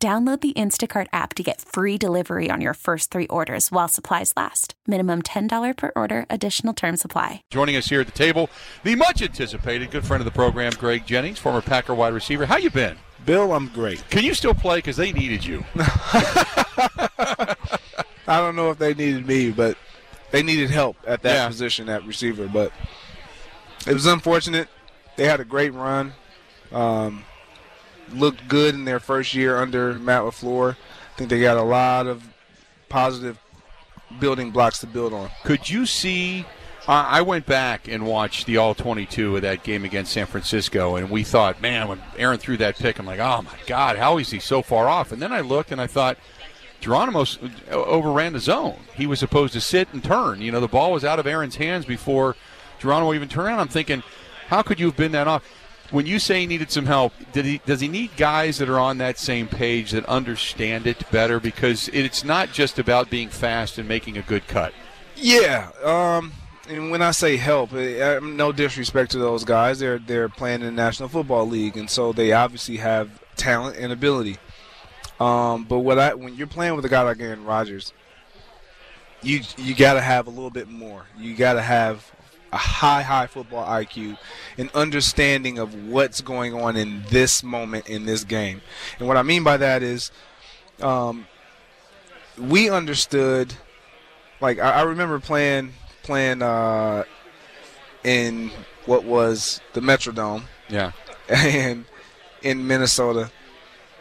Download the Instacart app to get free delivery on your first three orders while supplies last. Minimum $10 per order, additional term supply. Joining us here at the table, the much anticipated good friend of the program, Greg Jennings, former Packer wide receiver. How you been? Bill, I'm great. Can you still play? Because they needed you. I don't know if they needed me, but they needed help at that Yeah. position at receiver. But it was unfortunate. They had a great run. Um, looked good in their first year under Matt LaFleur. I think they got a lot of positive building blocks to build on. Could you see? I went back and watched the All 22 of that game against San Francisco, and we thought, man, when Aaron threw that pick, I'm like, oh my God, how is he so far off? And then I looked and I thought, Geronimo s- overran the zone. He was supposed to sit and turn. You know, the ball was out of Aaron's hands before Geronimo even turned around. I'm thinking, how could you have been that off? When you say he needed some help, he, does he need guys that are on that same page that understand it better? Because it's not just about being fast and making a good cut. Yeah, um, and when I say help, eh, no disrespect to those guys. They're they're playing in the National Football League, and so they obviously have talent and ability. Um, but what I when you're playing with a guy like Aaron Rodgers, you you got to have a little bit more. You got to have a high high football IQ, an understanding of what's going on in this moment in this game. And what I mean by that is, um, we understood like I, I remember playing playing uh, in what was the Metrodome Yeah. and in Minnesota,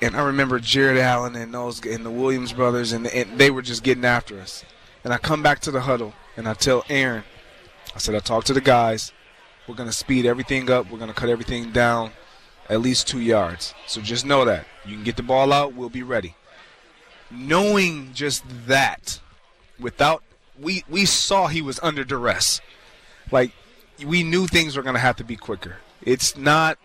and I remember Jared Allen and those and the Williams brothers, and, and they were just getting after us. And I come back to the huddle and I tell Aaron, I said I talked to the guys. We're gonna speed everything up. We're gonna cut everything down at least two yards. So just know that you can get the ball out. We'll be ready. Knowing just that, without we we saw he was under duress. Like we knew things were going to have to be quicker. It's not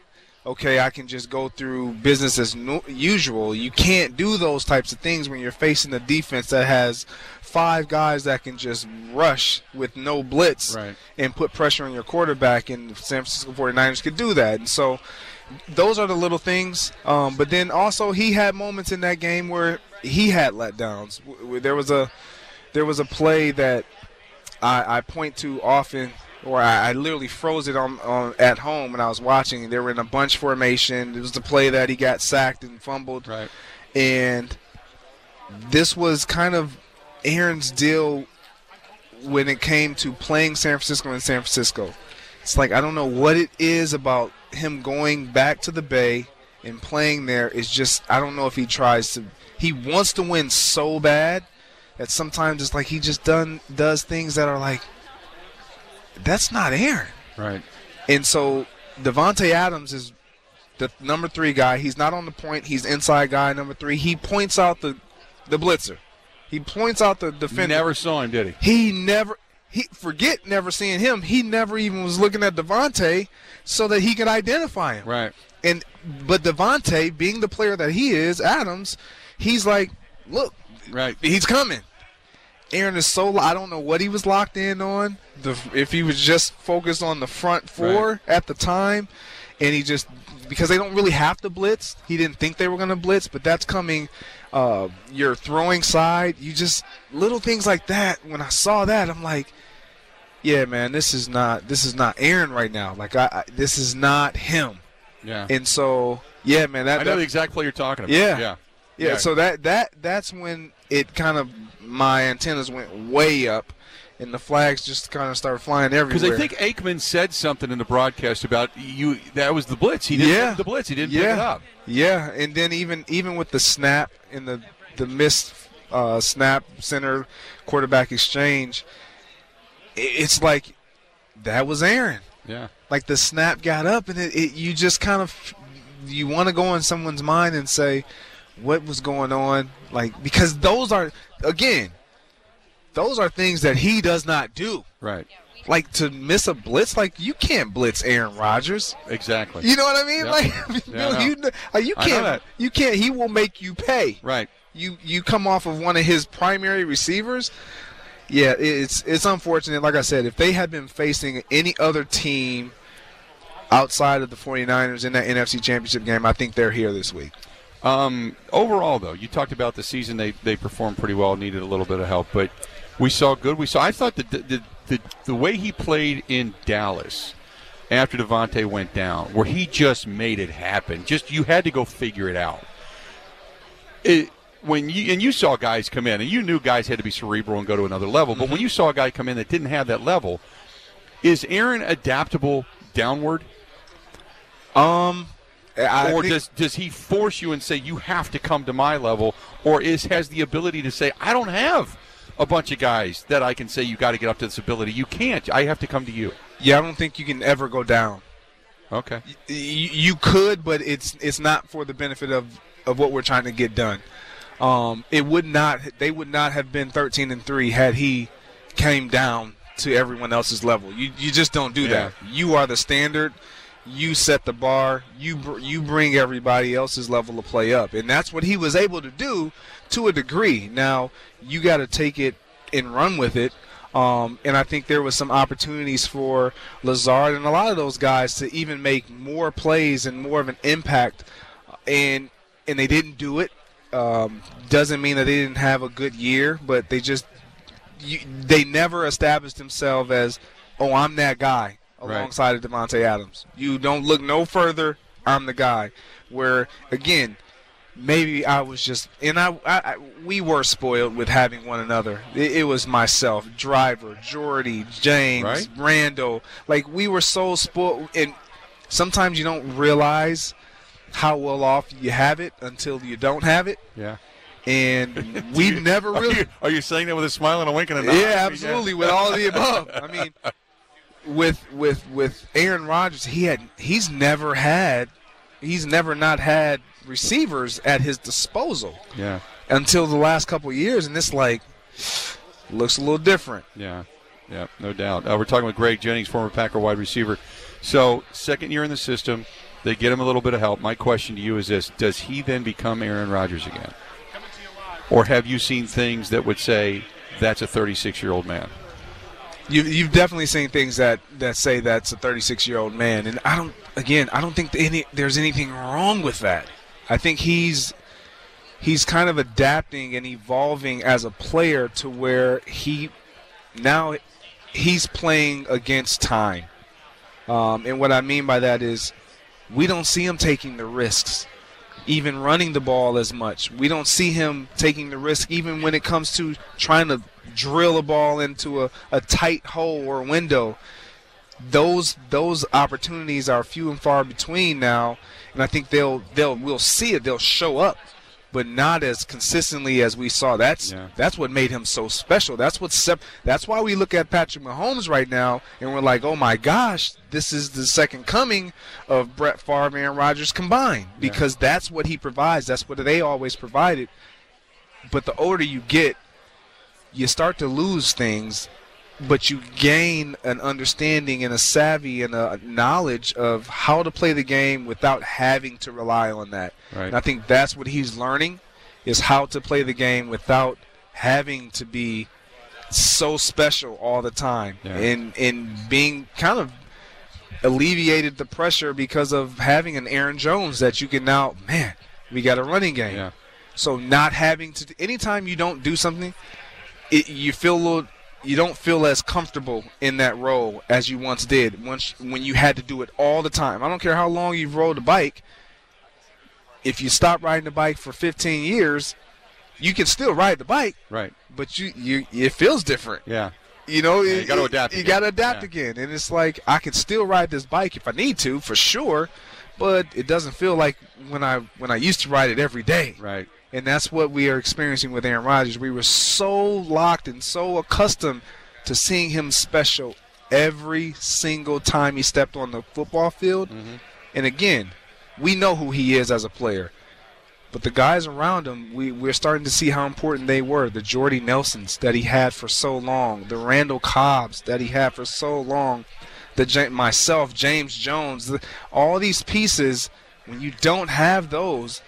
okay. I can just go through business as no, usual. You can't do those types of things when you're facing a defense that has five guys that can just rush with no blitz Right. and put pressure on your quarterback. And the San Francisco 49ers could do that. And so those are the little things. Um, but then also he had moments in that game where he had letdowns. There was a there was a play that I, I point to often, or I, I literally froze it on, on at home when I was watching. They were in a bunch formation. It was the play that he got sacked and fumbled, Right. and this was kind of Aaron's deal when it came to playing San Francisco in San Francisco. It's like I don't know what it is about him going back to the Bay and playing there. It's just I don't know if he tries to. He wants to win so bad that sometimes it's like he just done does things that are like that's not Aaron. Right. And so Davante Adams is the number three guy. He's not on the point. He's inside guy number three. He points out the the blitzer. He points out the defender. Never saw him, did he? He never. He forget never seeing him. He never even was looking at Davante so that he could identify him. Right. And but Davante, being the player that he is, Adams, he's like, look, Right. he's coming. Aaron is so I don't know what he was locked in on. The if he was just focused on the front four Right. at the time, and he just because they don't really have to blitz. He didn't think they were going to blitz, but that's coming. Uh, your throwing side, you just little things like that. When I saw that, I'm like, yeah, man, this is not this is not Aaron right now. Like I, I this is not him. Yeah. And so, yeah, man, that, I know that the exact play you're talking about. Yeah. Yeah. Yeah, Yeah. so that that that's when it kind of my antennas went way up, and the flags just kind of started flying everywhere. Because I think Aikman said something in the broadcast about you. That was the blitz. He didn't Yeah. the blitz. He didn't yeah, pick it up. yeah, and then even even with the snap and the the missed uh, snap center quarterback exchange, it's like that was Aaron. Yeah. Like the snap got up, and it, it you just kind of you want to go in someone's mind and say, what was going on? Like because those are again, those are things that he does not do. Right. Like to miss a blitz, like you can't blitz Aaron Rodgers. Exactly. You know what I mean? Yep. Like you, Yeah, you, kn- uh, you can't, you can't. He will make you pay. Right. You you come off of one of his primary receivers. Yeah, it's it's unfortunate. Like I said, if they had been facing any other team outside of the 49ers in that NFC Championship game, I think they're here this week. Um, overall, though, you talked about the season. They they performed pretty well. Needed a little bit of help, but we saw good. We saw. I thought that the the, the, the way he played in Dallas after Davante went down, where he just made it happen. Just you had to go figure it out. It, when you and you saw guys come in, and you knew guys had to be cerebral and go to another level. But when you saw a guy come in that didn't have that level, is Aaron adaptable downward? Um, I or think- does does he force you and say you have to come to my level, or is has the ability to say I don't have a bunch of guys that I can say you got to get up to this ability. You can't. I have to come to you. yeah, I don't think you can ever go down. Okay. you, you could, but it's it's not for the benefit of of what we're trying to get done. Um, it would not. They would not have been 13 and three had he came down to everyone else's level. You you just don't do that. You are the standard. You set the bar. You br- you bring everybody else's level of play up, and that's what he was able to do to a degree. Now you got to take it and run with it. Um, and I think there was some opportunities for Lazard and a lot of those guys to even make more plays and more of an impact, and and they didn't do it. Um, doesn't mean that they didn't have a good year, but they just you, they never established themselves as, oh, I'm that guy Right. alongside of Davante Adams. You don't look no further. I'm the guy. Where again, maybe I was just, and I, I, we were spoiled with having one another. It, it was myself, Driver, Jordy, James, Right. Randall. Like we were so spoiled, and sometimes you don't realize how well off you have it until you don't have it. Yeah. And we've never Are really you, are you saying that with a smile and a wink and a nod? yeah, absolutely. With all of the above, I mean, with with with Aaron Rodgers, he had he's never had, he's never not had receivers at his disposal Yeah. until the last couple of years, and this like looks a little different. Yeah. Yeah. No doubt. Uh, we're talking with Greg Jennings, former Packer wide receiver. So second year in the system, they get him a little bit of help. My question to you is this: Does he then become Aaron Rodgers again, or have you seen things that would say that's a 36 year old man? You, you've definitely seen things that, that say that's a 36 year old man, and I don't. Again, I don't think any there's anything wrong with that. I think he's he's kind of adapting and evolving as a player to where he now he's playing against time. Um, and what I mean by that is we don't see him taking the risks, even running the ball as much. We don't see him taking the risk even when it comes to trying to drill a ball into a, a tight hole or window. Those those opportunities are few and far between now, and I think they'll they'll we'll see it. They'll show up, but not as consistently as we saw. That's Yeah. that's what made him so special. That's what sep- that's why we look at Patrick Mahomes right now and we're like, oh my gosh, this is the second coming of Brett Favre and Rodgers combined because that's what he provides. That's what they always provided. But the older you get, you start to lose things, but you gain an understanding and a savvy and a knowledge of how to play the game without having to rely on that. Right. And I think that's what he's learning is how to play the game without having to be so special all the time Yeah. and and being kind of alleviated the pressure because of having an Aaron Jones that you can now man we got a running game Yeah. so not having to anytime you don't do something it, you feel a little you don't feel as comfortable in that role as you once did once when you had to do it all the time I don't care how long you've rode a bike if you stop riding the bike for 15 years you can still ride the bike Right. but you you it feels different Yeah. you know, Yeah, you gotta adapt You got to adapt Yeah. again, and it's like I can still ride this bike if I need to, for sure. But it doesn't feel like when I when I used to ride it every day, Right. And that's what we are experiencing with Aaron Rodgers. We were so locked and so accustomed to seeing him special every single time he stepped on the football field. Mm-hmm. And again, we know who he is as a player. But the guys around him, we, we're starting to see how important they were. The Jordy Nelsons that he had for so long, the Randall Cobbs that he had for so long, the myself, James Jones, the, all these pieces. When you don't have those,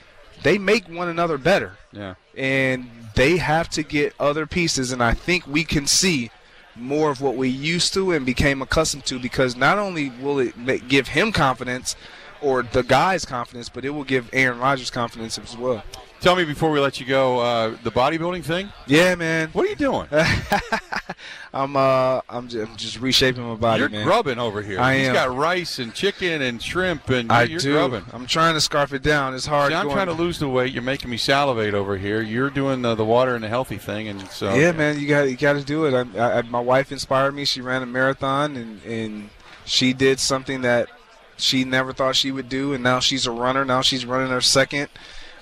they make one another better. Yeah. And they have to get other pieces, and I think we can see more of what we used to and became accustomed to because not only will it give him confidence or the guys confidence, but it will give Aaron Rodgers confidence as well. Tell me before we let you go, uh, the bodybuilding thing. Yeah, man. What are you doing? I'm uh, I'm just, I'm just, reshaping my body, you're man. grubbing over here. I He's am. got rice and chicken and shrimp, and I you're do. grubbing. I'm trying to scarf it down. It's hard. See, I'm going. trying to lose the weight. You're making me salivate over here. You're doing the, the water and the healthy thing, and so yeah, man, you got you got to do it. I, I, my wife inspired me. She ran a marathon, and and she did something that she never thought she would do, and now she's a runner. Now she's running her second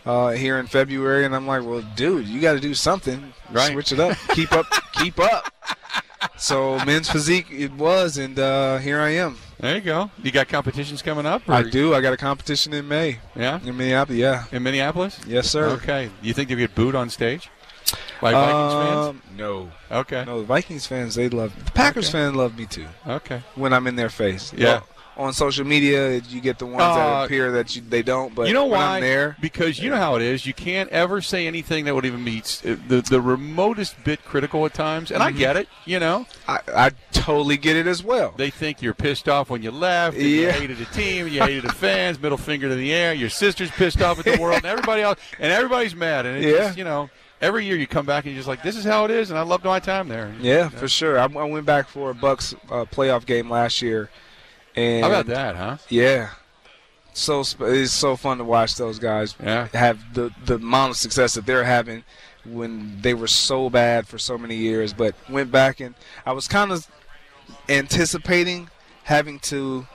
uh, here in February, and I'm like, well, dude, you got to do something. Right. Switch it up. keep up. Keep up. So men's physique it was, and uh, here I am. There you go. You got competitions coming up? or- I do. I got a competition in May Yeah, in Minneapolis. Yeah. in Minneapolis. Yes, sir. Okay. You think they get booed on stage by Vikings Um, No. Okay. No, the Vikings fans, they love The Packers Okay. fans love me too Okay. when I'm in their face. Yeah. Well, on social media, you get the ones Uh, that appear that you, they don't, but you know why? I'm there, Because you know how it is. You can't ever say anything that would even be the the remotest bit critical at times, and I Mm-hmm. get it. You know, I, I totally get it as well. they think you're pissed off when you left. And You hated the team. You hated the fans. Middle finger to the air. Your sister's pissed off at the world, and everybody else, and everybody's mad. And it's Yeah. just, you know, every year you come back and you're just like, this is how it is, and I loved my time there. yeah, for sure. I, I went back for a Bucks uh, playoff game last year, and How about that, huh? Yeah, so it's so fun to watch those guys Yeah. have the the amount of success that they're having when they were so bad for so many years. But went back and I was kind of anticipating having to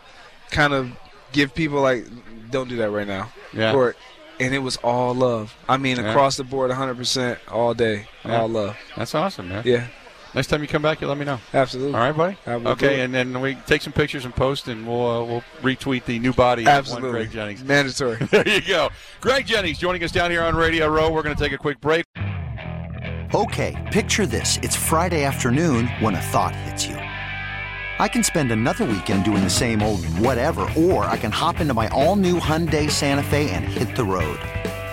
kind of give people like, don't do that right now, Yeah. or and it was all love. I mean, Yeah. across the board, 100% all day, Yeah. all love. That's awesome, man. Yeah, Next time you come back, you let me know. absolutely. All right, buddy. I will do Okay, and then we take some pictures and post, and we'll uh, we'll retweet the new body. of one Absolutely. Greg Jennings. Mandatory. There you go. Greg Jennings joining us down here on Radio Row. We're going to take a quick break. Okay, picture this. It's Friday afternoon when a thought hits you. I can spend another weekend doing the same old whatever, or I can hop into my all new Hyundai Santa Fe and hit the road.